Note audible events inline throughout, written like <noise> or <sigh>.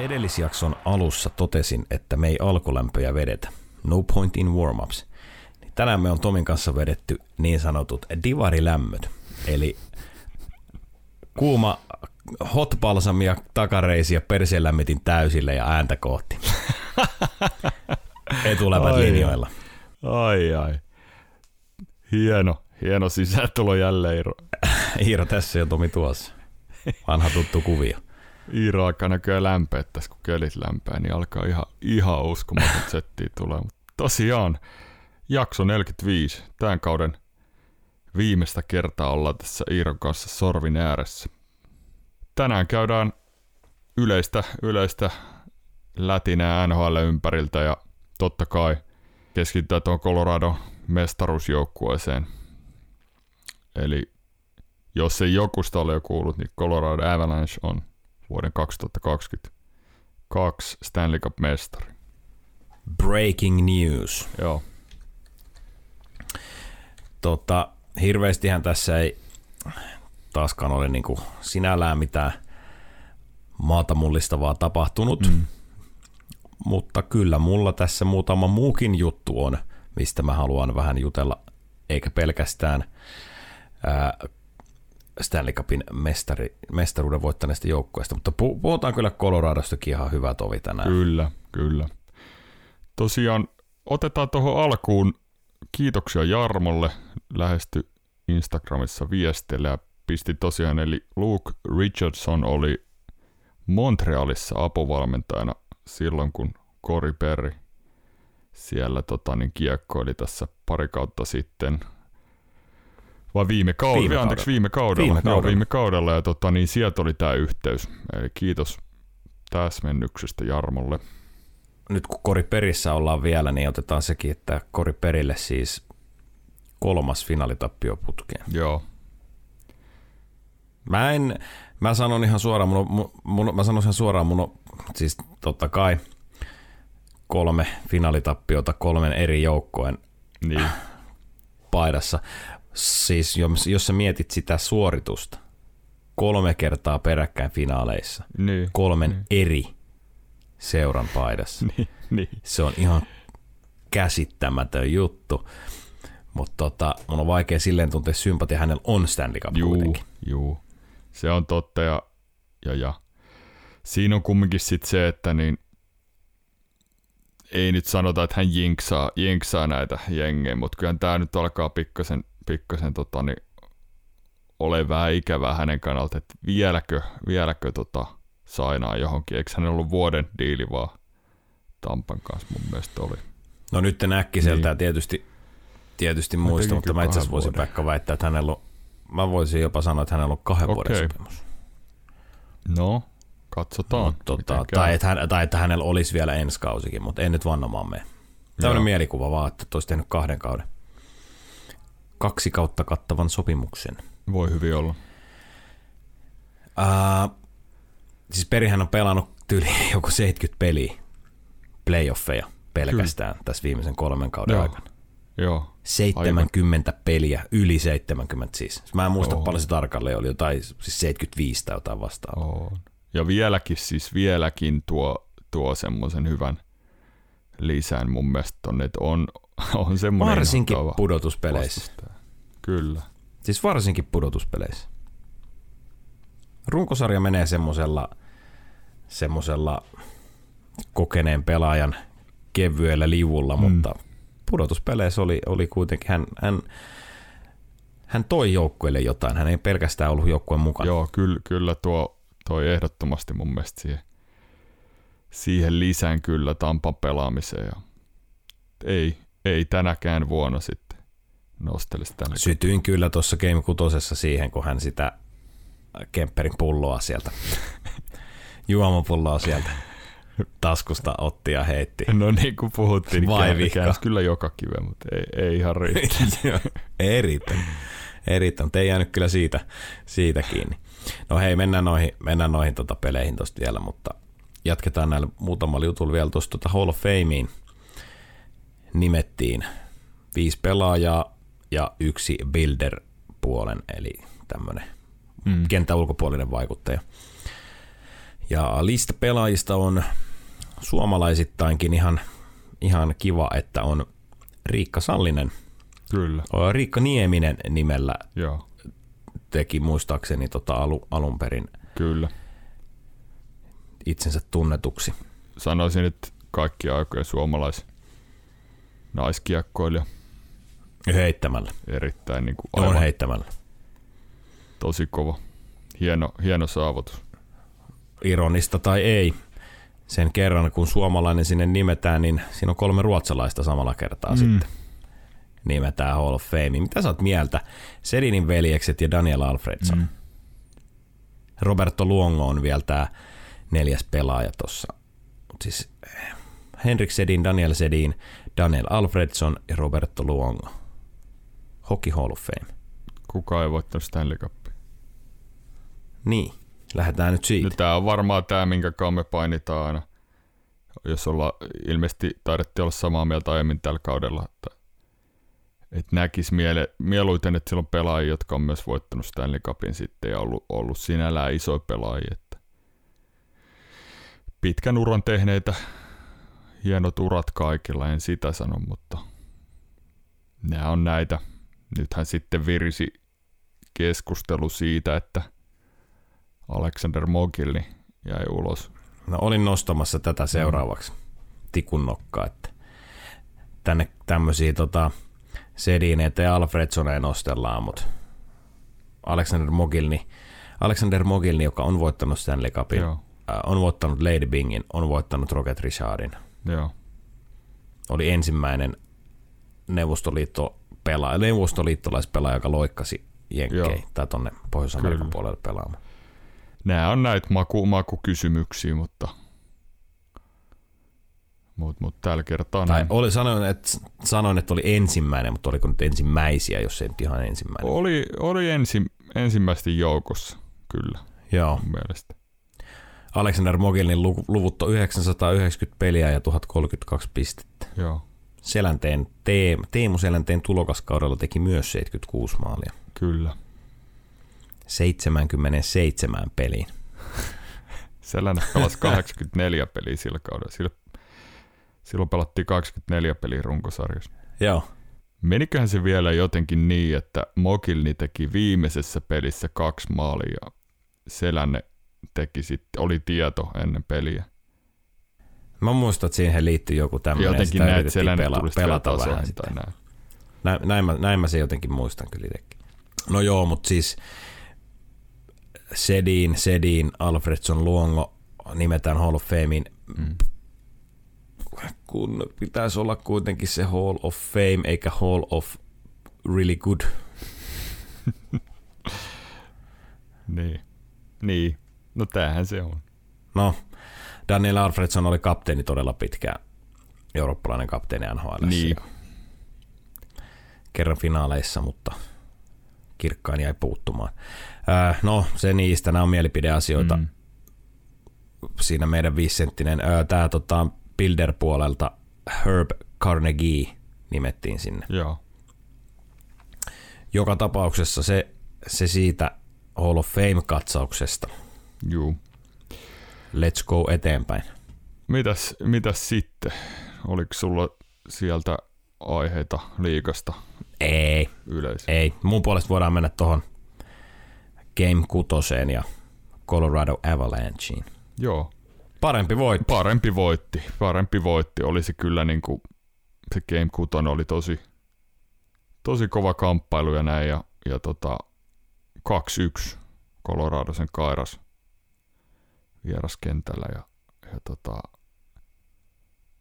edellisjakson alussa totesin, että me ei alkulämpöjä vedetä. No point in warm-ups. Niin tänään me on Tomin kanssa vedetty niin sanotut divarilämmöt. Eli kuuma hot balsamia takareisia persielämmitin täysille ja ääntä kohti. Etulämät Ai linjoilla. Ai ai. Hieno, hieno sisätulo jälleen Iiro. <laughs> Iiro tässä ja Tomi tuossa. Vanha tuttu kuvio. Iiro alkaa näköjään lämpöä tässä, kun kelit lämpää, niin alkaa ihan, ihan uskomaton <laughs> settiä tulee. Mutta tosiaan, jakso 45, tämän kauden viimeistä kertaa ollaan tässä Iiron kanssa sorvin ääressä. Tänään käydään yleistä, yleistä lätinää NHL ympäriltä ja totta kai keskitytään tuon Colorado mestaruusjoukkueeseen. Eli jos ei jokusta ole jo kuullut, niin Colorado Avalanche on vuoden 2022 Stanley Cup-mestari. Breaking news. Joo, Tota, hirveästihän tässä ei taaskaan ole niin sinällään mitään maata mullistavaa tapahtunut, mm. mutta kyllä mulla tässä muutama muukin juttu on, mistä mä haluan vähän jutella, eikä pelkästään ää, Stanley Cupin mestari, mestaruuden voittaneesta joukkueesta, mutta pu- puhutaan kyllä Coloradostakin ihan hyvä tovi tänään. kyllä, kyllä. Tosiaan otetaan tuohon alkuun kiitoksia Jarmolle. Lähesty Instagramissa viestille ja pisti tosiaan, eli Luke Richardson oli Montrealissa apuvalmentajana silloin, kun Cory Perry siellä tota, niin kiekkoili tässä pari kautta sitten. Vai viime kaudella? Viime Anteeksi, kaudella. viime kaudella. Viime Joo, kaudella. viime kaudella. Ja tota, niin sieltä oli tämä yhteys. Eli kiitos täsmennyksestä Jarmolle. nyt kun Kori Perissä ollaan vielä, niin otetaan sekin, että Kori Perille siis kolmas finaalitappio putkeen. Joo, Mä en, mä sanon ihan suoraan, mun, on- mun, mun, mä sanon ihan suoraan, mun on siis totta kai kolme finaalitappiota kolmen eri joukkojen niin. paidassa. Siis jos, jos sä mietit sitä suoritusta, kolme kertaa peräkkäin finaaleissa, niin. kolmen mm. eri seuran paidassa. <laughs> niin, niin. Se on ihan käsittämätön juttu. Mutta tota, mun on vaikea silleen tuntea sympatia, hänellä on Stanley Cup Juu, kuitenkin. juu. Se on totta ja, ja, ja. siinä on kumminkin sit se, että niin ei nyt sanota, että hän jinksaa, jinksaa näitä jengejä, mutta kyllähän tämä nyt alkaa pikkasen, pikkasen tota, niin, ole vähän ikävää hänen kannalta, että vieläkö, vieläkö tota, sainaa johonkin. Eikö hän ollut vuoden diili vaan Tampan kanssa mun mielestä oli. No nyt äkkiseltään niin. tietysti, tietysti muista, tekin mutta mä itse asiassa voisin vuoden. Pekka väittää, että hänellä on, mä voisin jopa sanoa, että hänellä on kahden Okei. vuoden sopimus. No, katsotaan. Mut tota, tai, että hän, tai että hänellä olisi vielä ensi kausikin, mutta en nyt vannomaan mene. Tämmöinen mielikuva vaan, että olisi tehnyt kahden kauden. Kaksi kautta kattavan sopimuksen. Voi hyvin olla. Uh, siis Perihän on pelannut tyyli <laughs> joku 70 peliä, playoffeja pelkästään Kyllä. tässä viimeisen kolmen kauden Joo. aikana. Joo. 70 Aivan. peliä, yli 70 siis. Mä en muista Oho. paljon se tarkalleen oli, jotain siis 75 tai jotain vastaavaa. On. Ja vieläkin siis vieläkin tuo, tuo semmoisen hyvän lisän mun mielestä on, että on, <laughs> on semmoinen Varsinkin inhottava pudotuspeleissä. vastustaja. Kyllä. Siis varsinkin pudotuspeleissä. Runkosarja menee semmoisella, semmoisella kokeneen pelaajan kevyellä livulla, mm. mutta pudotuspeleissä oli, oli kuitenkin, hän, hän, hän toi joukkueelle jotain, hän ei pelkästään ollut joukkueen mukana. Joo, kyllä, kyllä tuo toi ehdottomasti mun mielestä siihen, siihen lisään kyllä Tampan pelaamiseen. Ja ei, ei tänäkään vuonna sitten nostele sitä. Sytyin kyllä tuossa Game 6 siihen, kun hän sitä Kemperin pulloa sieltä, <laughs> juomapulloa sieltä taskusta otti ja heitti. No niin kuin puhuttiin, Vai niin käänsi kyllä joka kive, mutta ei, ei ihan riitä. <laughs> Joo, Erittäin. Erittäin, mutta ei jäänyt kyllä siitä, siitä kiinni. No hei, mennään noihin, mennään noihin tota peleihin tosta vielä, mutta jatketaan näillä muutamalla jutulla vielä tuosta tota Hall of Fameen. Nimettiin viisi pelaajaa ja yksi builder-puolen, eli tämmöinen Mm. kentän ulkopuolinen vaikuttaja. Ja lista pelaajista on suomalaisittainkin ihan, ihan kiva, että on Riikka Sallinen, Kyllä, Riikka Nieminen nimellä joo, teki muistaakseni tota alu, alun perin kyllä. itsensä tunnetuksi. Sanoisin, että kaikki aikojen suomalais naiskiekkoilija Heittämällä. erittäin niin kuin On aivan heittämällä. tosi kova. Hieno, hieno saavutus. Ironista tai ei. Sen kerran, kun suomalainen sinne nimetään, niin siinä on kolme ruotsalaista samalla kertaa mm. sitten. Nimetään Hall of Fame. Mitä sä oot mieltä? Sedinin veljekset ja Daniel Alfredson. Mm. Roberto Luongo on vielä tämä neljäs pelaaja tuossa. Siis eh, Henrik Sedin, Daniel Sedin, Daniel Alfredson ja Roberto Luongo. Hockey Hall of Fame. Kuka ei voittanut Stanley Cupia. Niin, lähdetään nyt siitä. No, tämä on varmaan tämä, minkä me painitaan aina. Jos olla, ilmeisesti taidettiin olla samaa mieltä aiemmin tällä kaudella, että, että näkisi miele, mieluiten, että siellä on pelaajia, jotka on myös voittanut Stanley Cupin sitten ja ollut, ollut sinällään isoja pelaajia. Että pitkän uran tehneitä, hienot urat kaikilla, en sitä sano, mutta nämä on näitä. Nythän sitten virisi keskustelu siitä, että Alexander Mogilni jäi ulos. No olin nostamassa tätä seuraavaksi tikun nokkaa, että tänne tämmöisiä tota, Sedineitä ja Alfredsoneja nostellaan, mutta Alexander Mogilni, Alexander Mogilni, joka on voittanut Stanley Cupin, Joo, äh, on voittanut Lady Bingin, on voittanut Rocket Richardin, joo, oli ensimmäinen neuvostoliitto pelaaja, neuvostoliittolaispelaaja, joka loikkasi jenkkei Joo. tai tonne Pohjois-Amerikan puolelle pelaamaan. nämä on näitä maku, makukysymyksiä, mutta, mutta, mutta tällä kertaa Tai näin. oli, sanoin, että, sanoin, että oli ensimmäinen, mutta oliko nyt ensimmäisiä, jos ei nyt ihan ensimmäinen. Oli, oli ensi, ensimmäisten joukossa, kyllä, Joo. mun mielestä. Alexander Mogilnin lu- luvut on 990 peliä ja 1032 pistettä. Joo, Selänteen Teem, Teemu Selänteen tulokaskaudella teki myös 76 maalia. kyllä. 77 peliin. <laughs> Selänne pelasi 84 peliä sillä kaudella. Sillä, silloin pelattiin 24 peliä runkosarjassa. Joo. Meniköhän se vielä jotenkin niin, että Mokilni teki viimeisessä pelissä kaksi maalia ja Selänne teki sitten, oli tieto ennen peliä. Mä muistan, että siihen liittyy joku tämmöinen. Jotenkin näet yritettiin Selänne pela- pelata vähän sitä. tai näin. Näin, näin, mä, näin mä se jotenkin muistan kyllä itsekin. No joo, mutta siis Sedin, Sedin, Alfredson, Luongo nimetään Hall of Famein, Mm. kun pitäisi olla kuitenkin se Hall of Fame eikä Hall of Really Good. <laughs> Niin. Niin. No tämähän se on. No, Daniel Alfredson oli kapteeni todella pitkään, eurooppalainen kapteeni NHL. Niin. Kerran finaaleissa, mutta kirkkain jäi puuttumaan. Ää, no, se niistä, nämä on mielipideasioita. Mm. Siinä meidän viisenttinen, tämä tota, Builder-puolelta Herb Carnegie nimettiin sinne. Joo. Joka tapauksessa se, se siitä Hall of Fame-katsauksesta. Juu. Let's go eteenpäin. Mitäs, mitäs sitten? Oliko sulla sieltä aiheita liikasta Ei, yleisö? ei. Mun puolesta voidaan mennä tuohon Game 6 ja Colorado Avalancheen. Joo. Parempi voitti. Parempi voitti. Parempi voitti. Oli se kyllä niin kuin, se Game 6 oli tosi, tosi kova kamppailu ja näin. Ja, ja tota, 2-1 Colorado sen kairas vieraskentällä ja, ja tota,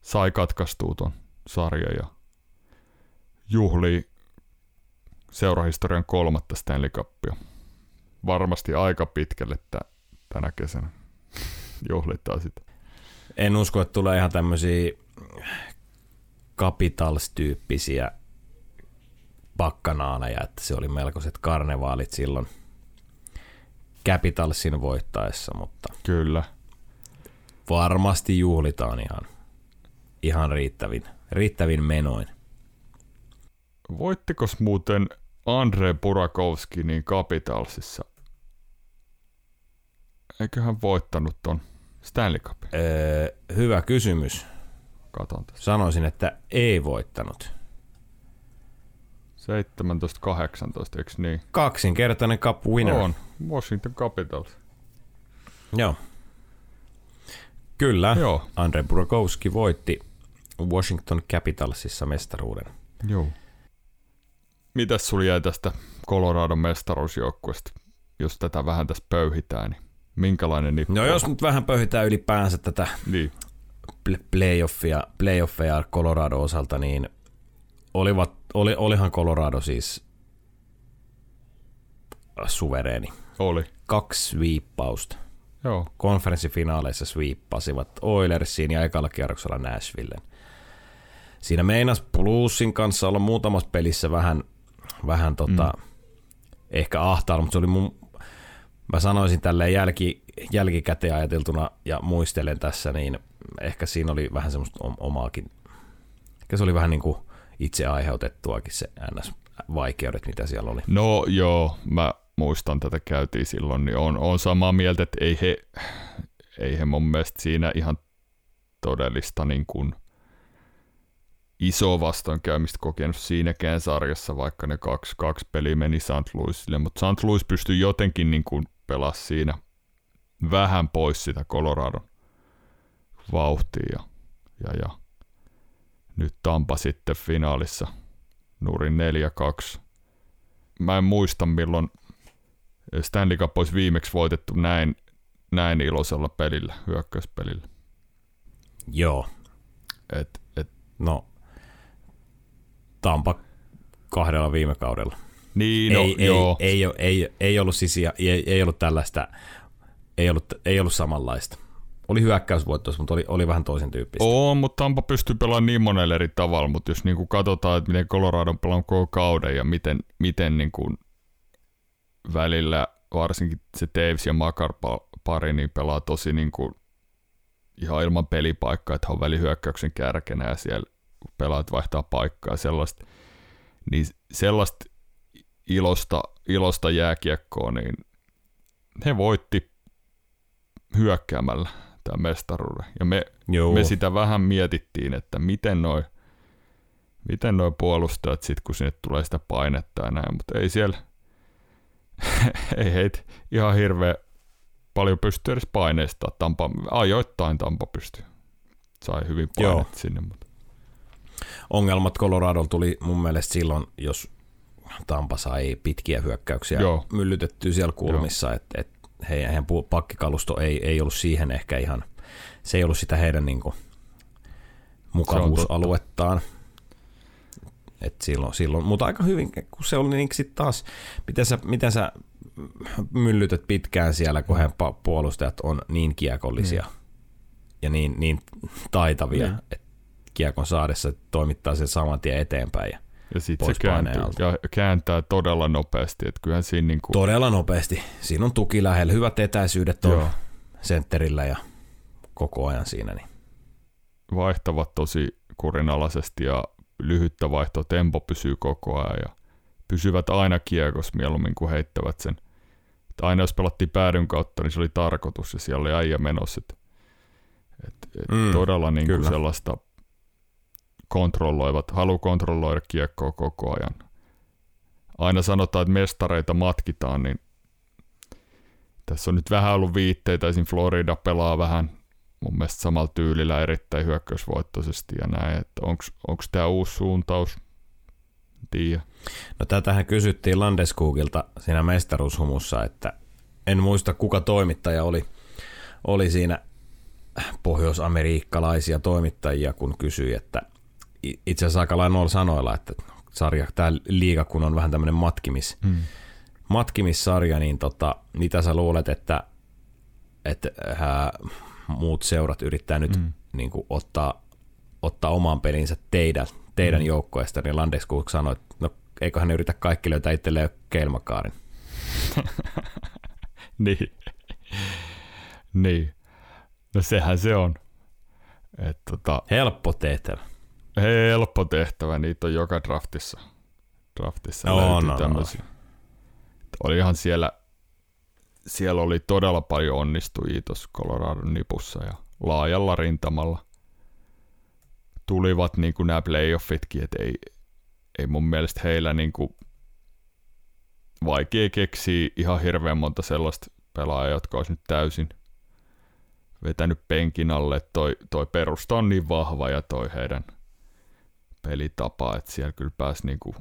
sai katkaistua ton sarjan ja juhli seurahistorian kolmatta Stanley Cupia. Varmasti aika pitkälle tä- tänä kesänä juhlitaan sitä. En usko, että tulee ihan tämmöisiä Capitals-tyyppisiä bakkanaaleja, että se oli melkoiset karnevaalit silloin Capitalsin voittaessa, mutta Kyllä. varmasti juhlitaan ihan, ihan riittävin, riittävin menoin. Voittikos muuten Andre Burakovski niin Capitalsissa? Eiköhän voittanut ton Stanley Cup. Öö, hyvä kysymys. Katon. Sanoisin, että ei voittanut. 17-18, eikö niin? Kaksinkertainen cup winner. On. Washington Capitals. Joo. Kyllä. Joo. Andre Burakovsky voitti Washington Capitalsissa mestaruuden. Joo. Mitäs sulla jäi tästä Coloradon mestaruusjoukkueesta, jos tätä vähän tässä pöyhitään, niin minkälainen nippu? No jos nyt vähän pöyhitään ylipäänsä tätä Niin. pl- playoffia, playoffeja Colorado osalta, niin olivat, oli, olihan Colorado siis suvereeni. Oli. Kaksi viippausta. Joo. Konferenssifinaaleissa sweeppasivat Oilersiin ja ekalla kierroksella Nashvillen. Siinä meinas Bluesin kanssa olla muutamassa pelissä vähän, vähän tota, mm. ehkä ahtaalla, mutta se oli mun, mä sanoisin tälleen jälki, jälkikäteen ajateltuna ja muistelen tässä, niin ehkä siinä oli vähän semmoista om- omaakin, ehkä se oli vähän niin kuin itse aiheutettuakin se NS-vaikeudet, mitä siellä oli. No joo, mä muistan tätä käytiin silloin, niin on, on samaa mieltä, että ei he, ei he mun mielestä siinä ihan todellista niin kuin iso vastoinkäymistä kokenut siinäkään sarjassa, vaikka ne kaksi, kaksi peliä meni St. Louisille, mutta St. Louis pystyi jotenkin niin kuin pelaa siinä vähän pois sitä Coloradon vauhtia ja, ja, ja nyt Tampa sitten finaalissa nurin 4-2. Mä en muista milloin Stanley Cup olisi viimeksi voitettu näin, näin iloisella pelillä, hyökkäyspelillä. Joo, Et, et, no Tampa kahdella viime kaudella. niin, no, ei, ei, joo. ei, ei, ei, ei, ollut siis, ei, ei ollut tällaista, ei ollut, ei ollut samanlaista. Oli hyökkäysvoittoissa, mutta oli, oli vähän toisen tyyppistä. On, mutta Tampa pystyy pelaamaan niin monella eri tavalla, mutta jos niinku katsotaan, että miten Colorado on koko kauden ja miten, miten niinku välillä varsinkin se Davis ja Makar pa- pari niin pelaa tosi niinku ihan ilman pelipaikkaa, että on välihyökkäyksen kärkenä ja siellä pelaat vaihtaa paikkaa sellaista, niin sellaista ilosta, ilosta jääkiekkoa, niin he voitti hyökkäämällä tämän mestaruuden. Ja me, Joo. me sitä vähän mietittiin, että miten noi, miten noi puolustajat sit, kun sinne tulee sitä painetta ja näin, mutta ei siellä, <laughs> ei heitä ihan hirveä paljon pysty edes paineistaa. Tampa, ajoittain Tampa pystyy. Sai hyvin Joo. painetta sinne, mutta Ongelmat Coloradolla tuli mun mielestä silloin, jos Tampa sai pitkiä hyökkäyksiä Joo. myllytettyä siellä kulmissa, että et heidän, pakkikalusto ei, ei ollut siihen ehkä ihan, se ei ollut sitä heidän niinku mukavuusaluettaan. Et silloin, silloin, mutta aika hyvin, kun se oli niin sitten taas, miten sä, miten sä myllytät pitkään siellä, kun heidän puolustajat on niin kiekollisia ja niin, niin taitavia, Niin. että kiekon saadessa toimittaa sen saman tien eteenpäin. Ja ja sitten se kääntyy, alta. ja kääntää todella nopeasti, että kyllähän siinä niinku, todella nopeasti. Siinä on tuki lähellä, hyvät etäisyydet on Joo. sentterillä ja koko ajan siinä. Niin. vaihtavat tosi kurinalaisesti ja lyhyttä vaihtoa, tempo pysyy koko ajan ja pysyvät aina kiekossa mieluummin kuin heittävät sen. Et aina jos pelattiin päädyn kautta, niin se oli tarkoitus ja siellä oli äijä menossa. Et, et, et Mm, todella niin kuin sellaista kontrolloivat, halu kontrolloida kiekkoa koko ajan. Aina sanotaan, että mestareita matkitaan, niin tässä on nyt vähän ollut viitteitä, esim. Florida pelaa vähän mun mielestä samalla tyylillä erittäin hyökkäysvoittoisesti ja näin, että onko tämä uusi suuntaus, tiedä. No tätähän kysyttiin Landeskugilta siinä mestaruushumussa, että en muista kuka toimittaja oli, oli siinä pohjoisamerikkalaisia toimittajia, kun kysyi, että itse asiassa aika lailla noilla sanoilla, että sarja, tämä liiga, kun on vähän tämmöinen matkimis, Mm. matkimissarja, niin tota, mitä sä luulet, että, että ää, muut seurat yrittää nyt mm. Niin kuin, ottaa, ottaa oman pelinsä teidän, teidän mm. Joukkoesta, niin Landeskog sanoi, että no eiköhän ne yritä kaikki löytää itselleen keilmakaarin. <laughs> niin. niin. No sehän se on. Et tota, Helppo tehtävä. Helppo tehtävä, niitä on joka draftissa. Draftissa No, löytyy no, no. tämmöisiä. Olihan siellä, siellä oli todella paljon onnistujia tuossa Coloradon nipussa ja laajalla rintamalla tulivat niin kuin nämä playoffitkin, että ei, ei mun mielestä heillä niin kuin vaikea keksiä ihan hirveän monta sellaista pelaajaa, jotka olisi nyt täysin vetänyt penkin alle, toi, toi perusta on niin vahva ja toi heidän pelitapa, että siellä kyllä pääsi niinku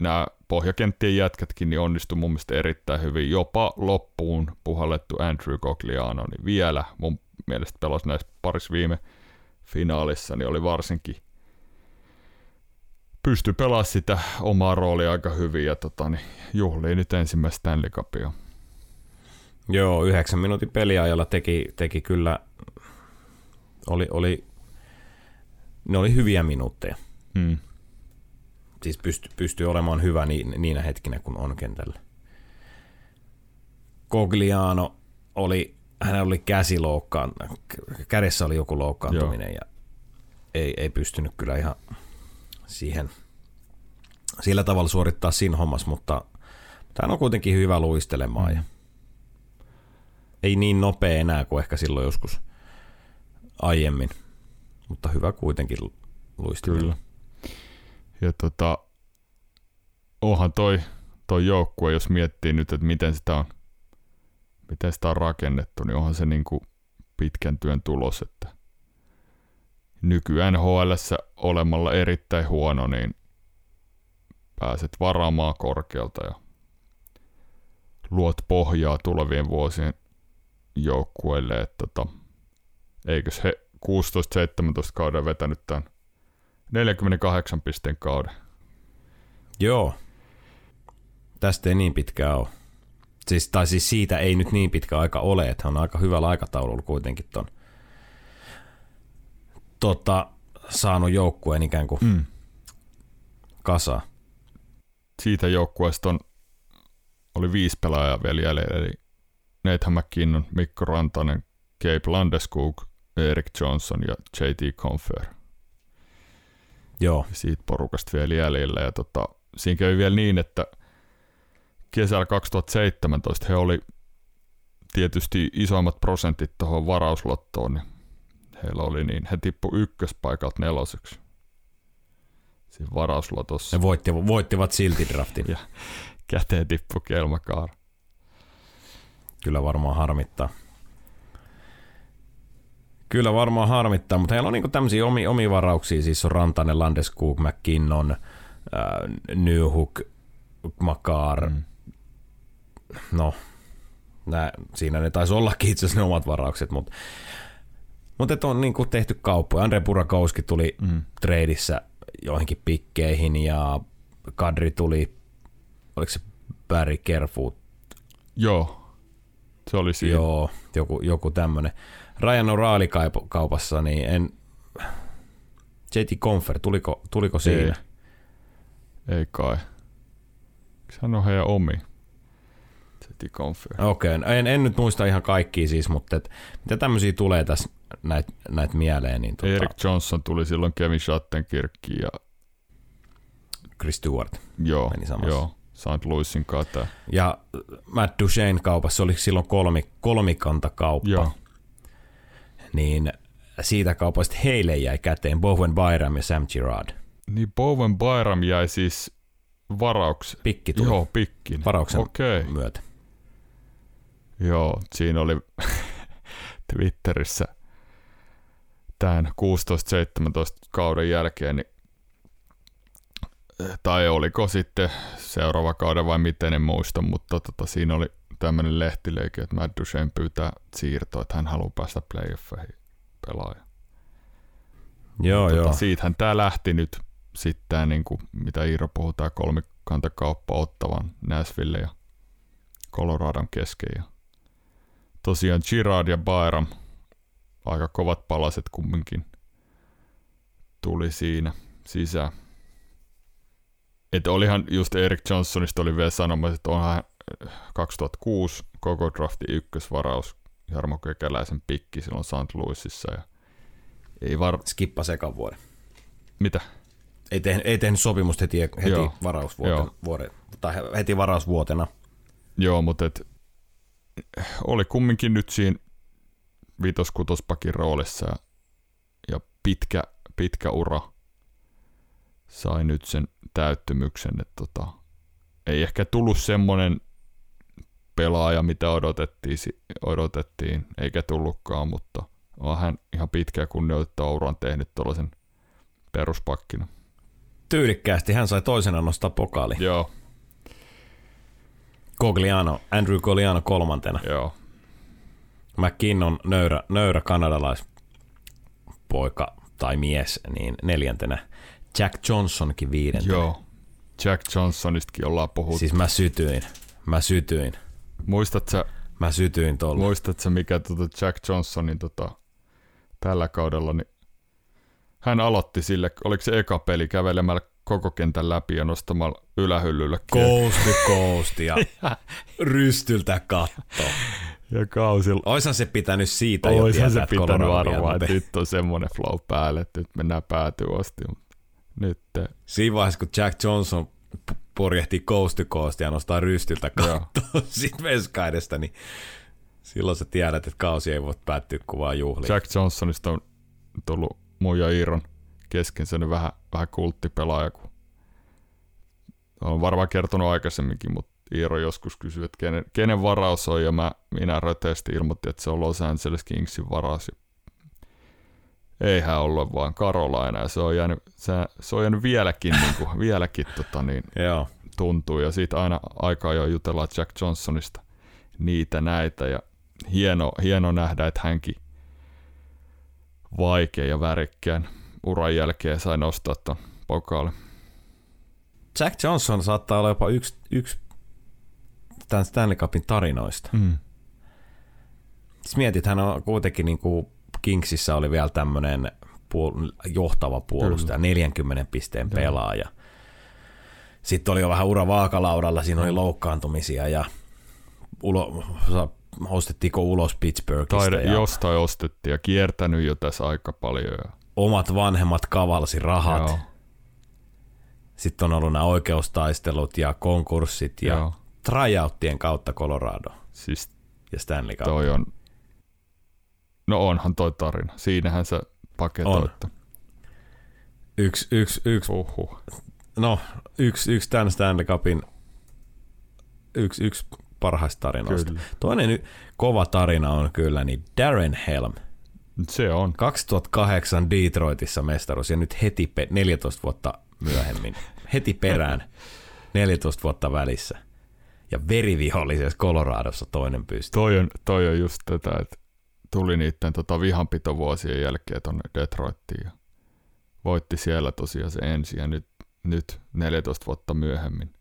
nämä pohjakenttien jätkätkin niin onnistui mun mielestä erittäin hyvin. Jopa loppuun puhallettu Andrew Cogliano, niin vielä mun mielestä pelasi näissä parissa viime finaalissa, niin oli varsinkin pysty pelaamaan sitä omaa roolia aika hyvin ja tota, niin juhlii nyt ensimmäistä Stanley Cupia. Joo, yhdeksän minuutin peliajalla teki, teki kyllä, oli, oli, ne oli hyviä minuutteja. Hmm. Siis pysty, pystyy olemaan hyvä niin, niinä hetkinä, kun on kentällä. Cogliano oli, hän oli käsi loukkaan, kädessä oli joku loukkaantuminen Joo. ja ei, ei pystynyt kyllä ihan siihen sillä tavalla suorittaa siinä hommassa, mutta hän on kuitenkin hyvä luistelemaan mm. ja ei niin nopea enää kuin ehkä silloin joskus aiemmin, mutta hyvä kuitenkin luistelemaan. Kyllä. Ja tota, onhan toi, toi joukkue, jos miettii nyt, että miten sitä on, miten sitä on rakennettu, niin onhan se niin kuin pitkän työn tulos, että nykyään nhl olemalla erittäin huono, niin pääset varaamaan korkealta ja luot pohjaa tulevien vuosien joukkueille, että tota, eikös he 16-17 kauden vetänyt tämän 48 pisteen kauden. Joo. Tästä ei niin pitkään ole. Siis, tai siis siitä ei nyt niin pitkä aika ole, että on aika hyvällä aikataululla kuitenkin ton tota, saanut joukkueen ikään kuin mm. kasa. Siitä joukkueesta on, oli viisi pelaajaa vielä jäljellä, eli Nathan McKinnon, Mikko Rantanen, Gabe Landeskog, Erik Johnson ja JT Confer. Joo. Siitä porukasta vielä jäljellä. Ja tota, siinä kävi vielä niin, että kesällä 2017 he oli tietysti isoimmat prosentit tuohon varauslottoon, niin heillä oli niin, he tippu ykköspaikalta neloseksi. Siinä varauslotossa. Ne voitti, voittivat silti draftin. <laughs> ja käteen tippu Kelmakaar. Kyllä varmaan harmittaa. Kyllä varmaan harmittaa, mutta heillä on niinku tämmöisiä omi, omia varauksia, siis on Rantanen, Landeskog, McKinnon, äh, Newhook, Makar, mm. no, nää, siinä ne taisi ollakin itse asiassa ne omat varaukset, mutta mutta on niinku tehty kauppoja. Andre Purakowski tuli mm. treidissä joihinkin pikkeihin ja Kadri tuli, oliko se Barry Kerfoot? Joo, se oli siinä. Joo, joku, joku tämmöinen. Ryan O'Reilly kaupassa, niin en... JT Confer, tuliko, tuliko siinä? Ei, ei kai. On heidän omi. JT Confer. Okei, okay. en, en, nyt muista ihan kaikkia siis, mutta et, mitä tämmöisiä tulee tässä näitä näit mieleen. Niin tota... Eric Johnson tuli silloin Kevin Schattenkirkkiin ja Chris Stewart joo, meni samassa. Joo, St. Louisin kata. Ja Matt Duchesne kaupassa oli silloin kolmi, kolmikantakauppa. Joo. Niin siitä kaupasta heille jäi käteen Bowen Byram ja Sam Girard. Niin Bowen Byram jäi siis varauksen. Pikki tuli. Joo, pikkin. Varauksen okay. myötä. Joo, siinä oli <laughs> Twitterissä tämän 16-17 kauden jälkeen, niin, tai oliko sitten seuraava kauden vai miten en muista, mutta tota, siinä oli tämmöinen lehtileike, että Matt Duchene pyytää siirtoa, että hän haluaa päästä playoffeihin pelaaja. Joo, tota, joo. Siitähän tämä lähti nyt sitten, niin kuin, mitä Iiro puhutaan, kolmikantakauppa ottavan Nashville ja Coloradon kesken. Ja tosiaan Girard ja Byram – aika kovat palaset kumminkin tuli siinä sisään. Että olihan just Eric Johnsonista oli vielä sanomassa, että onhan 2006 koko drafti ykkösvaraus Jarmo Kekäläisen pikki silloin St. Louisissa. Ja ei var... Skippa sekan vuoden. Mitä? Ei, tehnyt, ei tehnyt sopimusta heti, heti varausvuotena, vuoden, tai heti varausvuotena. Joo, mutta et, oli kumminkin nyt siinä vitoskuutospakin roolissa ja, ja pitkä, pitkä ura sai nyt sen täyttymyksen, että tota, ei ehkä tullut semmoinen pelaaja, mitä odotettiin, odotettiin, eikä tullutkaan, mutta on hän ihan pitkä ja kunnioitettava uran tehnyt tuollaisen peruspakkina. Tyylikkäästi hän sai toisena nostaa pokaali. Joo. Cogliano, Andrew Cogliano kolmantena. Joo. McKinnon, nöyrä, nöyrä kanadalaispoika tai mies, niin neljäntenä. Jack Johnsonkin viidentenä. Joo. Jack Johnsonistakin ollaan puhuttu. Siis mä sytyin. Mä sytyin. Muistat sä, Mä sytyin tuolla. muistat sä mikä tota Jack Johnsonin tota, tällä kaudella, niin hän aloitti sille, oliko se eka peli kävelemällä koko kentän läpi ja nostamalla ylähyllylle. Coast to coast ja <laughs> rystyltä katto. Ja kausilla. Oishan se pitänyt siitä jo Oishan se tietää, että pitänyt Colorado arvaa, että nyt on semmoinen flow päälle, että nyt mennään päätyä asti. Nyt eh, Siinä vaiheessa, kun Jack Johnson purjehtii coast to coast ja nostaa rystyltä kattoa <laughs> sit veska edestä, niin silloin sä tiedät, että kausi ei voi päättyä kuin vaan juhliin. Jack Johnsonista on tullut mun ja Iiron kesken sen vähän, vähän kulttipelaaja, kun olen varmaan kertonut aikaisemminkin, mutta Iiro joskus kysyi, että kenen, kenen varaus on, ja mä, minä röteesti ilmoitin, että se on Los Angeles Kingsin varaus. Ja eihän ollut vaan Carolina, ja se on jäänyt, se, se on jäänyt vieläkin, niin kuin, <laughs> vieläkin tota, niin, Joo. tuntuu, ja siitä aina aikaa jo jutellaan Jack Johnsonista niitä näitä, ja hieno, hieno nähdä, että hänkin vaikea ja värikkään uran jälkeen sai nostaa ton pokaali. Jack Johnson saattaa olla jopa yksi, yksi tämän Stanley Cupin tarinoista. Mm. Siis mietit, hän on kuitenkin niin kuin Kingsissä oli vielä tämmöinen puol- johtava puolustaja, 40 pisteen Joo. pelaaja. Sitten oli jo vähän ura vaakalaudalla, siinä oli loukkaantumisia ja ulo, ostettiinko ulos Pittsburghista Taide, ja jostain ostettiin ja kiertänyt jo tässä aika paljon. Ja, omat vanhemmat kavalsi rahat. Joo. Sitten on ollut nämä oikeustaistelut ja konkurssit ja Joo. tryouttien kautta Colorado Siis ja Stanley Cup. toi on, no onhan toi tarina. Siinähän se paketoitte. Yksi, yksi, yksi, Uhuh. no, yksi, yksi tämän Stanley Cupin yksi, yksi parhaista tarinoista. Kyllä. Toinen y- kova tarina on kyllä niin Darren Helm. Se on. 2008 Detroitissa mestaruus ja nyt heti pe- 14 vuotta myöhemmin, heti perään 14 vuotta välissä. Ja verivihollisessa Coloradossa toinen pystyy. Toi on, toi on just tätä, että tuli niiden tota vihanpitovuosien jälkeen tonne Detroittiin ja voitti siellä tosiaan se ensin ja nyt, nyt 14 vuotta myöhemmin.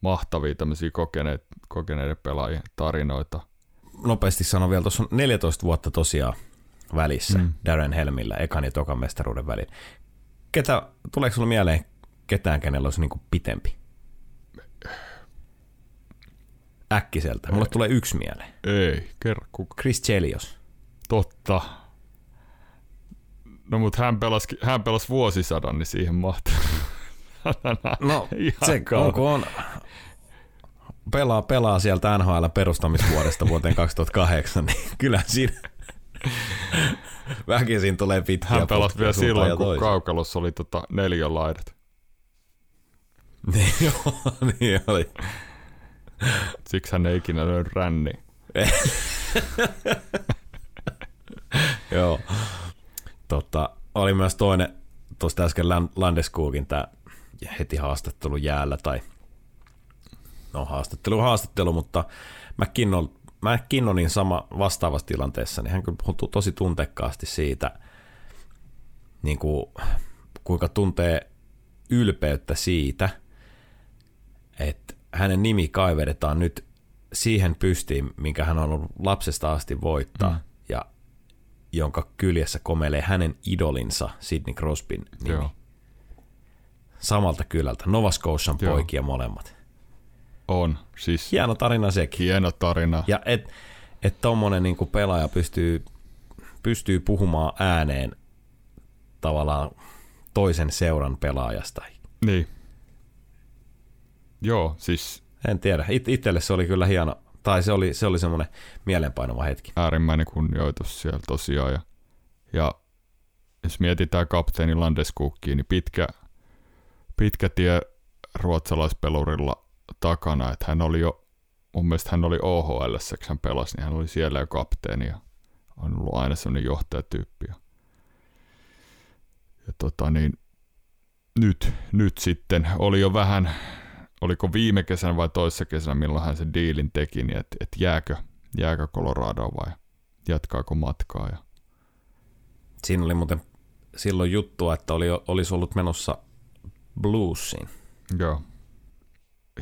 Mahtavia tämmöisiä kokeneet, kokeneiden pelaajien tarinoita. Nopeasti sanon vielä, tuossa on 14 vuotta tosiaan välissä Mm. Darren Helmillä ekan ja tokan mestaruuden välillä. Ketä, tuleeko sulla mieleen ketään, kenellä olisi niinku pitempi? Äkkiseltä. Mulle tulee yksi mieleen. Ei, kerro kuka. Chris Chelios. Totta. No mut hän pelasi, hän pelasi vuosisadan, niin siihen mahtuu. No, <laughs> se on, pelaa, pelaa sieltä NHL perustamisvuodesta vuoteen <laughs> 2008, niin kyllä siinä väkisin tulee pitkiä Hän pelasi vielä silloin, kun toiseen. kaukalossa oli tota neljä laidat. <laughs> Niin, joo, niin oli. <laughs> Siksi hän ei ikinä löydä ränni. <laughs> Joo. Tota, oli myös toinen, tuosta äsken Lan- Landeskogin tämä heti haastattelu jäällä, tai no haastattelu haastattelu, mutta McKinnon, McKinnonin sama vastaavassa tilanteessa, niin hän kyllä puhuu tosi tuntekkaasti siitä, niin kuin, kuinka tuntee ylpeyttä siitä, että hänen nimi kaivedetaan nyt siihen pystiin, minkä hän on ollut lapsesta asti voittaa, Mm. ja jonka kyljessä komelee hänen idolinsa Sidney Crosbyn nimi. Joo. Samalta kylältä, Nova Scotian Joo. poikia molemmat. On. Siis Hieno tarina sekin. hieno tarina. Ja et, et tommonen niinku pelaaja pystyy, pystyy puhumaan ääneen tavallaan toisen seuran pelaajasta. Niin. Joo, siis En tiedä. It- itselle se oli kyllä hieno, tai se oli, se oli semmoinen mielenpainova hetki. Äärimmäinen kunnioitus siellä tosiaan. Ja, ja jos mietitään kapteeni Landeskukkiin, niin pitkä, pitkä tie ruotsalaispelurilla takana, että hän oli jo, mun mielestä hän oli OHL, hän pelasi, niin hän oli siellä jo kapteeni ja on ollut aina semmoinen johtajatyyppi. Ja, ja tota niin, nyt, nyt sitten oli jo vähän, oliko viime kesänä vai toissa kesänä, milloin hän sen diilin teki, niin että et jääkö, jääkö Colorado vai jatkaako matkaa. Ja... Siinä oli muuten silloin juttua, että oli, olisi ollut menossa bluesiin. Joo.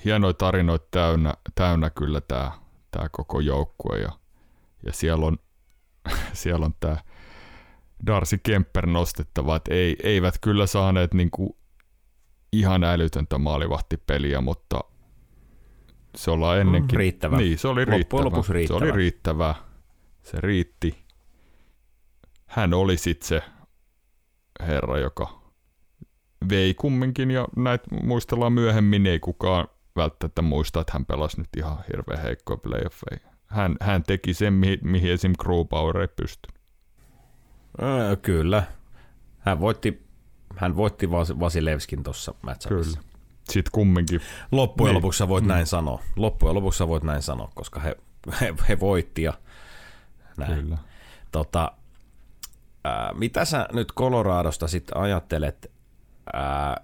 Hienoja tarinoita täynnä, täynnä kyllä tämä tää koko joukkue ja, ja siellä on, <laughs> siellä on tämä Darcy Kemper nostettava, että ei, eivät kyllä saaneet niinku ihan älytöntä maalivahtipeliä, mutta se ollaan ennenkin. Riittävä. Niin, se oli riittävä. lopuksi riittävä. Se oli riittävä. Se riitti. Hän oli sitten se herra, joka vei kumminkin ja näitä muistellaan myöhemmin, ei kukaan välttämättä muista, että hän pelasi nyt ihan hirveän heikkoa playoffeja. Hän, hän teki sen, mihin, mihin esim. Grubauer ei pysty. Öö, kyllä. Hän voitti, hän voitti Vas- Vasilevskin tuossa matchupissa. Kyllä. Sitten kumminkin. Loppujen Niin. lopuksi voit näin sanoa. Loppujen lopuksi voit näin sanoa, koska he, he, he voitti ja näin. Kyllä. Tota, ää, mitä sä nyt Coloradosta sitten ajattelet? Ää,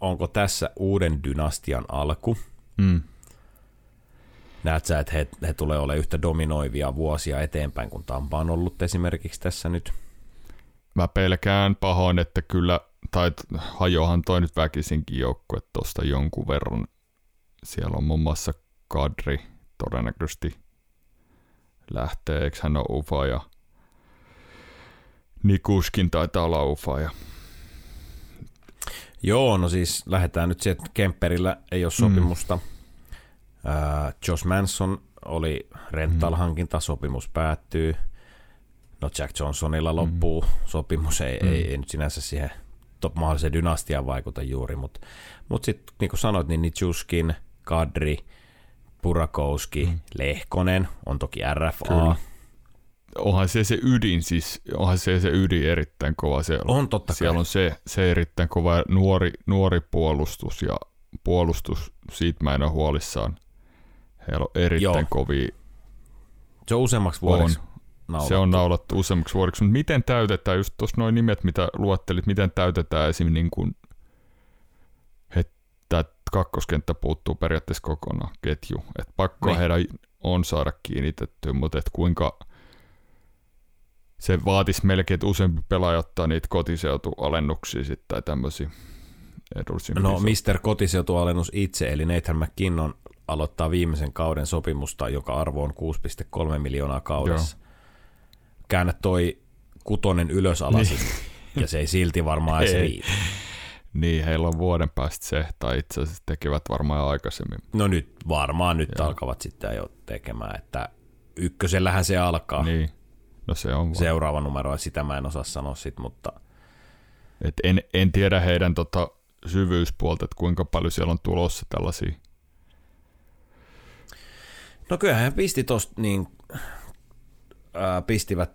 onko tässä uuden dynastian alku? Mm. Näet sä, että he, he tulee olemaan yhtä dominoivia vuosia eteenpäin, kun Tampa on ollut esimerkiksi tässä nyt? Mä pelkään pahoin, että kyllä, tai hajoahan toi nyt väkisinkin joukkue tosta jonkun verran. Siellä on muun muassa Kadri todennäköisesti lähtee, eikö hän ole Ufa ja Nikuskin taitaa olla Ufa ja Joo, no siis lähdetään nyt sieltä, että Kemperillä ei ole sopimusta. Mm. Ää, Josh Manson oli rental-hankinta, sopimus päättyy. No Jack Johnsonilla loppuu mm. sopimus, ei, mm. ei, ei nyt sinänsä siihen top mahdolliseen dynastiaan vaikuta juuri, mutta mut sitten niin kuin sanoit, niin Nichuskin, Kadri, Purakowski, mm. Lehkonen, on toki RFA. Kyllä. onhan se se ydin, siis onhan se se ydin erittäin kova. Siellä On totta Siellä kai. on se, se erittäin kova nuori, nuori puolustus ja puolustus, siitä mä en ole huolissaan. Heillä on erittäin Joo. kovia, Se on useammaksi vuodeksi on. Naulattu. se on naulattu useammaksi vuodeksi, mutta miten täytetään, just tuossa noin nimet, mitä luettelit, miten täytetään esim. niin kuin, että kakkoskenttä puuttuu periaatteessa kokonaan ketju, että pakko Niin. heidän on saada kiinnitettyä, mutta et kuinka se vaatisi melkein, että useampi pelaaja ottaa niitä kotiseutualennuksia sitten tai tämmöisiä edullisimpia. No Mr. Kotiseutualennus itse, eli Nathan McKinnon aloittaa viimeisen kauden sopimusta, joka arvo on 6,3 miljoonaa kaudessa. Käännä toi kutonen ylös alas, niin. ja se ei silti varmaan edes Ei. riitä. Niin, heillä on vuoden päästä se, tai itse asiassa tekevät varmaan aikaisemmin. No nyt varmaan nyt Joo. alkavat sitten jo tekemään, että ykkösellähän se alkaa. Niin. No se on vaan. Seuraava numero, ja sitä mä en osaa sanoa sit, mutta Et en, en tiedä heidän tota syvyyspuolta, että kuinka paljon siellä on tulossa tällaisia. No kyllähän pisti tosta niin, ää, pistivät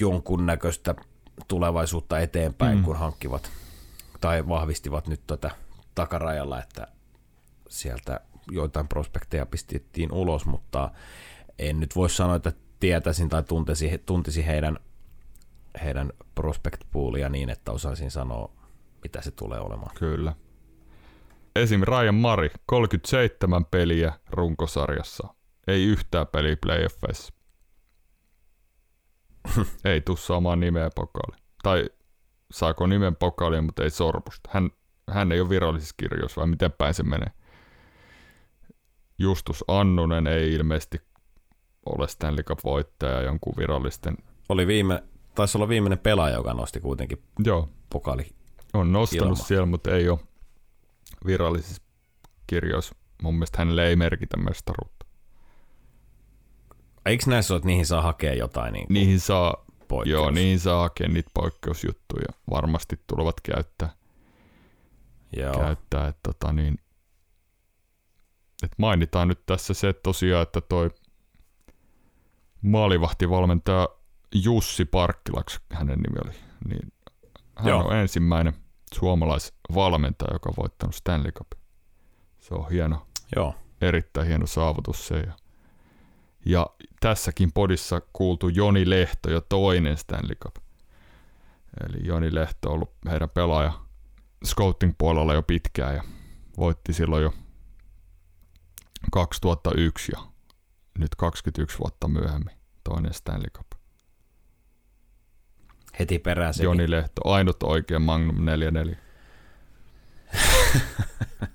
jonkunnäköistä tulevaisuutta eteenpäin, mm. Kun hankkivat tai vahvistivat nyt tätä takarajalla, että sieltä joitain prospekteja pistettiin ulos, mutta en nyt voi sanoa, että tietäisin tai tuntisi, tuntisi heidän, heidän prospect poolia niin, että osaisin sanoa, mitä se tulee olemaan. Kyllä. Esim. Ryan Mari, 37 peliä runkosarjassa. Ei yhtään peliä playoffeissa. <laughs> ei tuu saamaan nimeä pokaali. Tai saako nimen pokaaliin, mutta ei sormusta. Hän, hän ei ole virallisissa kirjoissa, vai miten päin se menee. Justus Annunen ei ilmeisesti ole Stanley Cup voittaja jonkun virallisten. Oli viime, taisi olla viimeinen pelaaja, joka nosti kuitenkin Joo, pokaali. on nostanut Ilma. siellä, mutta ei ole virallisissa kirjoissa. Mun mielestä hänelle ei merkitä mestaruutta. Eikö näissä ole, että niihin saa hakea jotain niin Niihin saa, poikkeus? joo, niihin saa hakea niitä poikkeusjuttuja. Varmasti tulevat käyttää, Joo. käyttää että tota niin, et mainitaan nyt tässä se tosiaan, että toi maalivahtivalmentaja Jussi Parkkilaks, hänen nimi oli, niin hän Joo. on ensimmäinen suomalaisvalmentaja, joka on voittanut Stanley Cup. Se on hieno, Joo. erittäin hieno saavutus se. Ja, ja tässäkin podissa kuultu Joni Lehto jo toinen Stanley Cup. Eli Joni Lehto on ollut heidän pelaaja scouting puolella jo pitkään ja voitti silloin jo 2001 ja nyt 21 vuotta myöhemmin toinen Stanley Cup. Heti perään sekin. Joni Lehto, ainut oikein Magnum 44. <laughs>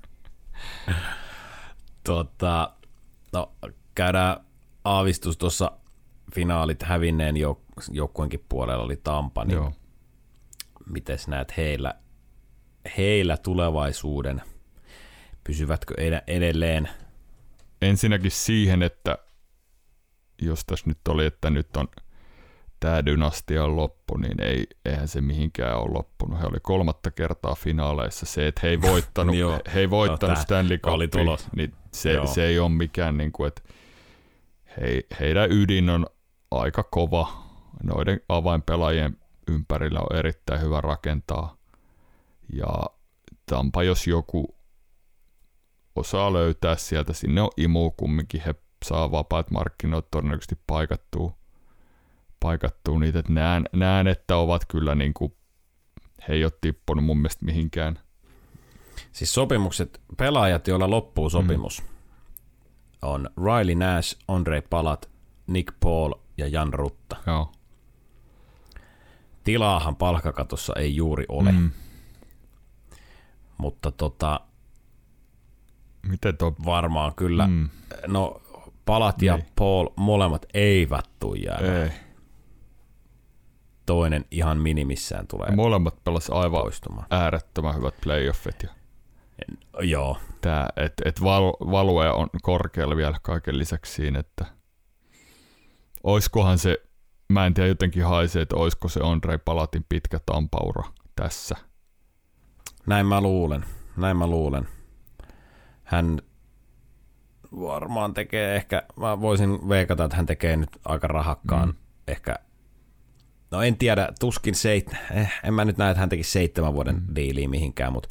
tota, no, käydään aavistus tuossa finaalit hävinneen joukkueenkin puolella oli Tampa, niin Joo. miten näet heillä, heillä tulevaisuuden? Pysyvätkö edelleen? Ensinnäkin siihen, että jos tässä nyt oli, että nyt on tämä dynastia on loppu, niin ei, eihän se mihinkään ole loppunut. He oli kolmatta kertaa finaaleissa. Se, että he ei <laughs> voittanut, he ei voittanut no, Stanley Cupia, niin se, se ei ole mikään, niin kuin, että he, heidän ydin on aika kova. Noiden avainpelaajien ympärillä on erittäin hyvä rakentaa. Ja Tampa, jos joku osaa löytää sieltä, sinne on imu kumminkin, he saa vapaat markkinoit todennäköisesti paikattua, paikattua niitä, näen, näen, että ovat kyllä niin kuin, he ei ole tippunut mun mielestä mihinkään. Siis sopimukset, pelaajat, joilla loppuu sopimus, mm. On Riley Nash, Andre Palat, Nick Paul ja Jan Rutta. Joo. Tilaahan palkkakatossa ei juuri ole. Mm. Mutta tota, Miten tuo? Varmaan kyllä. Mm. No Palat ja niin. Paul molemmat eivät tule jäämään. Ei. Toinen ihan minimissään tulee Molemmat pelas aivan poistumaan. äärettömän hyvät playoffit. Ja Joo. Tää, et, et val, value on korkealla vielä kaiken lisäksi siinä, että oiskohan se, mä en tiedä jotenkin haisee, että oisko se Andre Palatin pitkä tampaura tässä. Näin mä luulen, näin mä luulen. Hän varmaan tekee ehkä, mä voisin veikata, että hän tekee nyt aika rahakkaan mm. ehkä, no en tiedä, tuskin seit, eh, en mä nyt näe, että hän teki seitsemän vuoden mm. diiliä mihinkään, mutta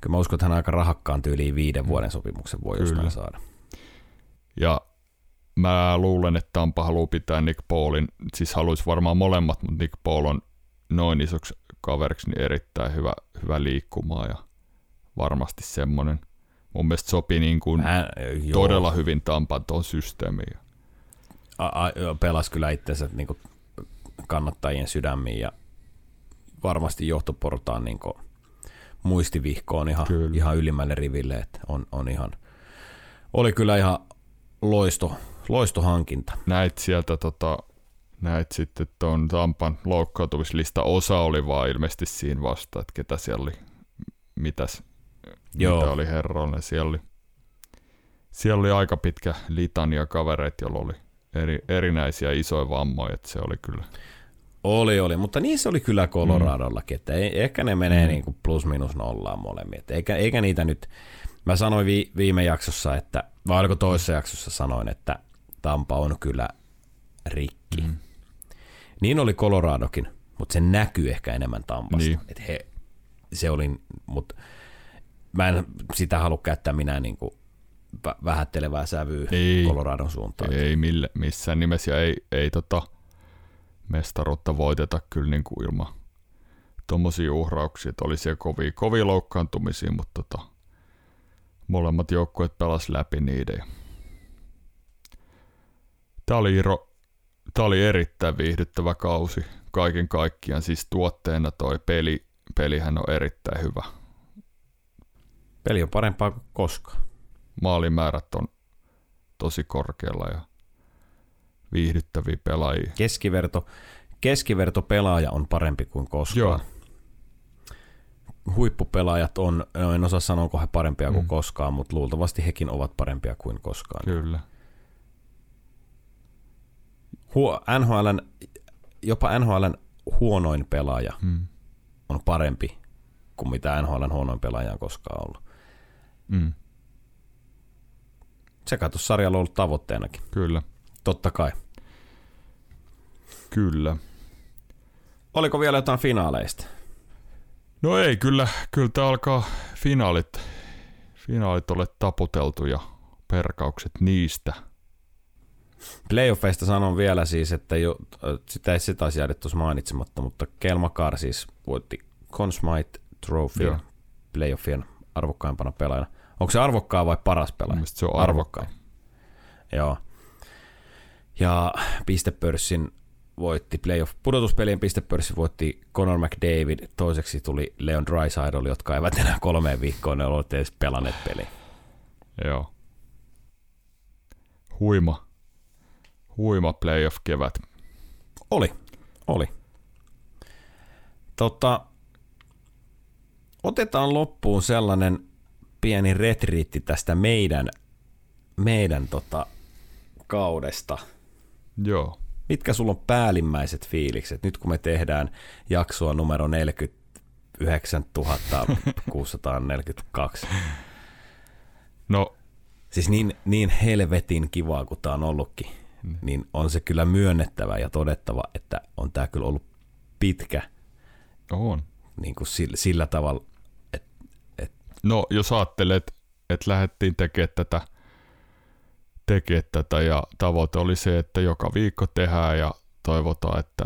kyllä mä uskon, että hän aika rahakkaan tyyliin viiden mm. vuoden sopimuksen voi kyllä. jostain saada. Ja mä luulen, että Tampa haluaa pitää Nick Paulin, siis haluaisi varmaan molemmat, mutta Nick Paul on noin isoksi kaveriksi niin erittäin hyvä, hyvä liikkumaa ja varmasti semmoinen mun mielestä sopi niin kuin Hän, todella hyvin Tampan tuon systeemiin. Pelasi kyllä itsensä niin kuin kannattajien sydämiin ja varmasti johtoportaan niin kuin muistivihkoon ihan, ihan ylimmälle riville, että on, on ihan, oli kyllä ihan loisto, loisto hankinta. Näit sieltä tota, näit sitten tuon Tampan loukkaantumislista osa oli vaan ilmeisesti siinä vasta, että ketä siellä oli, mitäs Joo. mitä oli herroille. Siellä oli, siellä oli aika pitkä litania kavereita, joilla oli eri, erinäisiä isoja vammoja, että se oli kyllä. Oli, oli, mutta niissä oli kyllä Coloradollakin, että ei, ehkä ne menee mm. niin kuin plus minus nollaan molemmin. eikä, eikä niitä nyt, mä sanoin vi, viime jaksossa, että, vai oliko toisessa jaksossa sanoin, että Tampa on kyllä rikki. Mm. Niin oli Coloradokin, mutta se näkyy ehkä enemmän Tampasta. Niin. Että he, se oli, mutta mä en sitä halua käyttää minä niin kuin vähättelevää sävyä ei, Coloradon suuntaan. Ei mille, missään nimessä ei, ei tota mestaruutta voiteta kyllä niin kuin ilman tuommoisia uhrauksia, että oli siellä kovia, kovia loukkaantumisia, mutta tota, molemmat joukkueet pelas läpi niiden. Tämä oli, Iro, tämä oli erittäin viihdyttävä kausi kaiken kaikkiaan, siis tuotteena toi peli, pelihän on erittäin hyvä Peli on parempaa kuin koskaan. Maalimäärät on tosi korkealla ja viihdyttäviä pelaajia. Keskiverto, keskiverto pelaaja on parempi kuin koskaan. Joo. Huippupelaajat on, en osaa sanoa, onko he parempia mm. kuin koskaan, mutta luultavasti hekin ovat parempia kuin koskaan. Kyllä. NHLn, jopa NHLn huonoin pelaaja mm. on parempi kuin mitä NHLn huonoin pelaaja on koskaan ollut. Mm. Sekatussarjalla on ollut tavoitteenakin. Kyllä, Totta kai. kyllä. Oliko vielä jotain finaaleista? No ei, kyllä, kyllä tää alkaa finaalit, finaalit ole taputeltu ja perkaukset niistä. Playoffeista sanon vielä siis, että jo, sitä ei sitä taisi jäädä tuossa mainitsematta, mutta Kelmakar siis voitti Conn Smythe Trophy playoffien arvokkaimpana pelaajana. Onko se arvokkaa vai paras pelaaja? Mielestäni se on arvokkain. Joo. Ja pistepörssin voitti playoff pudotuspelien pistepörssin voitti Conor McDavid, toiseksi tuli Leon Draisaitl, jotka eivät enää kolmeen viikkoon ne ole edes pelanneet peliä. Joo. Huima, huima playoff-kevät. Oli, oli. Tota, otetaan loppuun sellainen pieni retriitti tästä meidän, meidän tota, kaudesta. Joo. Mitkä sulla on päällimmäiset fiilikset nyt kun me tehdään jaksoa numero 49 642? No, Siis niin, niin helvetin kivaa kuin tämä on ollutkin, niin on se kyllä myönnettävä ja todettava, että on tämä kyllä ollut pitkä on. niin kuin sillä, sillä tavalla, No, jos ajattelet, että lähdettiin tekemään tätä, tekemään tätä ja tavoite oli se, että joka viikko tehdään ja toivotaan, että,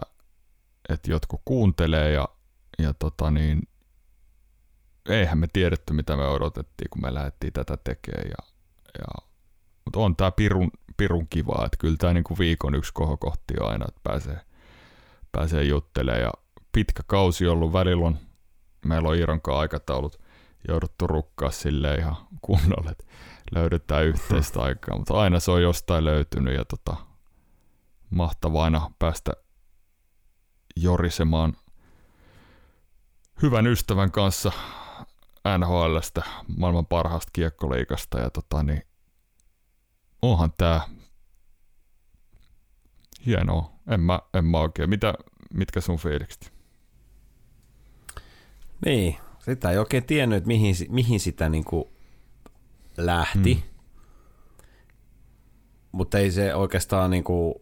että jotkut kuuntelee ja, ja tota niin, eihän me tiedetty, mitä me odotettiin, kun me lähdettiin tätä tekemään. Ja, ja, mutta on tämä pirun, pirun kivaa, että kyllä tämä niinku viikon yksi kohokohti on aina, että pääsee, pääsee juttelemaan. Ja pitkä kausi ollut, välillä on, meillä on Iironkaan aikataulut jouduttu rukkaa sille ihan kunnolla, että löydetään yhteistä aikaa, mutta aina se on jostain löytynyt ja tota, mahtavaa aina päästä jorisemaan hyvän ystävän kanssa NHLstä, maailman parhaasta kiekkoliikasta ja tota niin, onhan tää hienoa. En mä, en mä oikein. Mitä, mitkä sun fiilikset? niin, sitä ei oikein tiennyt, että mihin, mihin sitä niin kuin lähti, mm. mutta ei se oikeastaan niin kuin,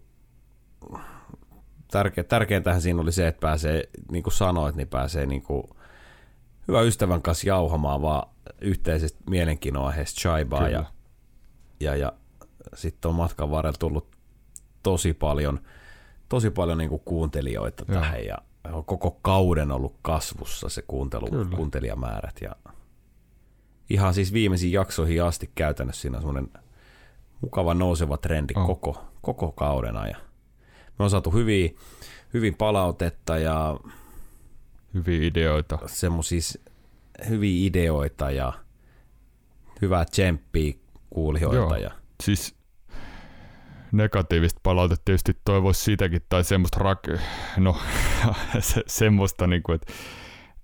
tärke, tärkeintähän siinä oli se, että pääsee, niin kuin sanoit, niin pääsee niin kuin hyvän ystävän kanssa jauhamaan vaan yhteisestä mielenkiinnon aiheesta chaibaa ja, ja, ja sitten on matkan varrella tullut tosi paljon, tosi paljon niin kuin kuuntelijoita Joo. tähän ja koko kauden ollut kasvussa se kuuntelu, Kyllä. kuuntelijamäärät ja ihan siis viimeisiin jaksoihin asti käytännössä siinä on semmoinen mukava nouseva trendi On. koko, koko kaudena ja me on saatu hyviä, hyvin palautetta ja Hyviä ideoita. semmoisia hyviä ideoita ja hyvää tsemppiä kuulijoilta. Joo. Ja, Siis negatiivista palautetta tietysti toivoisi siitäkin, tai semmoista, rak- no, <laughs> se, semmoista niinku, että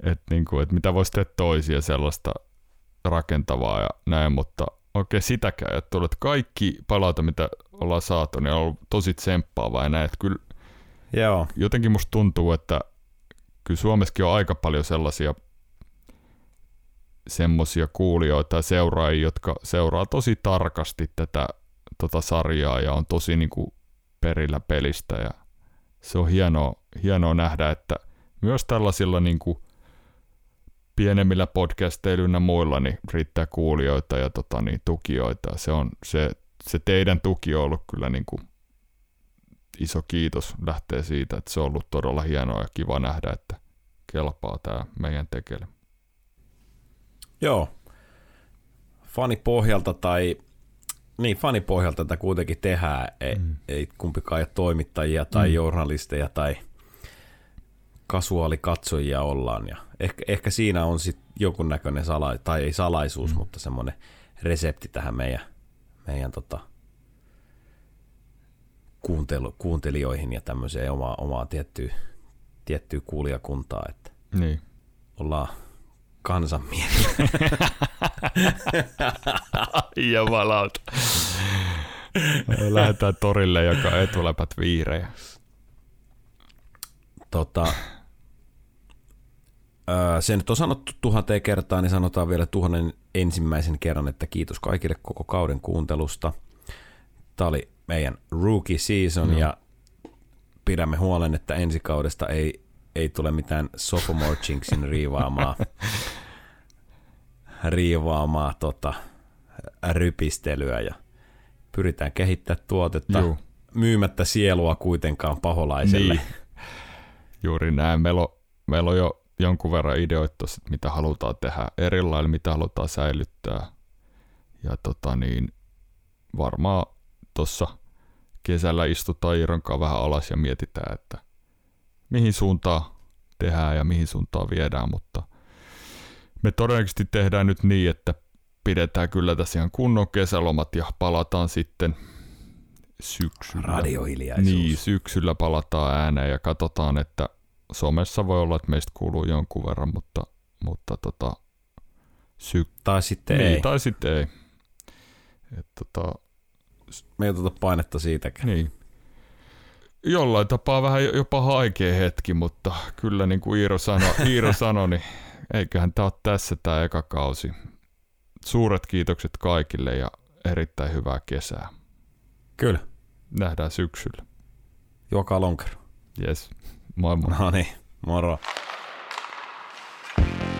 et, niinku, et mitä voisi tehdä toisia sellaista rakentavaa ja näin, mutta oikein sitäkään, että tullut kaikki palaute, mitä ollaan saatu, niin on ollut tosi tsemppaavaa ja näin, että kyllä joo, jotenkin musta tuntuu, että kyllä Suomessakin on aika paljon sellaisia semmoisia kuulijoita ja seuraajia, jotka seuraa tosi tarkasti tätä tota sarjaa ja on tosi niinku perillä pelistä ja se on hienoa, hienoa nähdä, että myös tällaisilla niinku pienemmillä podcasteilla muilla niin riittää kuulijoita ja tota, niin, tukijoita. Se, on, se, se teidän tuki on ollut kyllä niinku iso kiitos lähtee siitä, että se on ollut todella hienoa ja kiva nähdä, että kelpaa tämä meidän tekele. joo. Fanipohjalta tai niin, fanipohjalta tätä kuitenkin tehdään. Ei, mm. ei kumpikaan ole toimittajia tai mm. journalisteja tai kasuaalikatsojia ollaan. Ja ehkä, ehkä siinä on sitten jonkunnäköinen sala, tai ei salaisuus, mm. mutta semmoinen resepti tähän meidän, meidän tota, kuuntelu, kuuntelijoihin ja tämmöiseen omaa, omaa tiettyä, tiettyä kuulijakuntaa, että Niin. ollaan kansan <laughs> <laughs> valauta. Lähdetään torille, joka etuläpät viirejä. Tota, se nyt on sanottu tuhanteen kertaan, niin sanotaan vielä tuhannen ensimmäisen kerran, että kiitos kaikille koko kauden kuuntelusta. Tämä oli meidän rookie season Joo. ja pidämme huolen, että ensi kaudesta ei, ei tule mitään sophomore jinksin riivaamaa, <laughs> riivaamaa tota, rypistelyä ja pyritään kehittämään tuotetta Juu. myymättä sielua kuitenkaan paholaiselle. Niin. Juuri näin. Meillä on, meillä on jo jonkun verran ideoita mitä halutaan tehdä eri lailla, mitä halutaan säilyttää. Ja tota niin, varmaan tuossa kesällä istutaan Iiron vähän alas ja mietitään, että mihin suuntaan tehdään ja mihin suuntaan viedään, mutta me todennäköisesti tehdään nyt niin, että pidetään kyllä tässä ihan kunnon kesälomat ja palataan sitten syksyllä. Radiohiljaisuus. Niin, syksyllä palataan ääneen ja katsotaan, että somessa voi olla, että meistä kuuluu jonkun verran, mutta, mutta tota, syk- Tai sitten niin, ei. tai sitten ei. Et, tota, Me ei oteta painetta siitäkään. niin. Jollain tapaa vähän jopa haikea hetki, mutta kyllä niin kuin Iiro sanoi, <laughs> Iiro sanoi niin eiköhän tämä ole tässä tämä eka kausi. Suuret kiitokset kaikille ja erittäin hyvää kesää. Kyllä. Nähdään syksyllä. Joka lonker. Yes. Moi moi. No niin, moro. thank you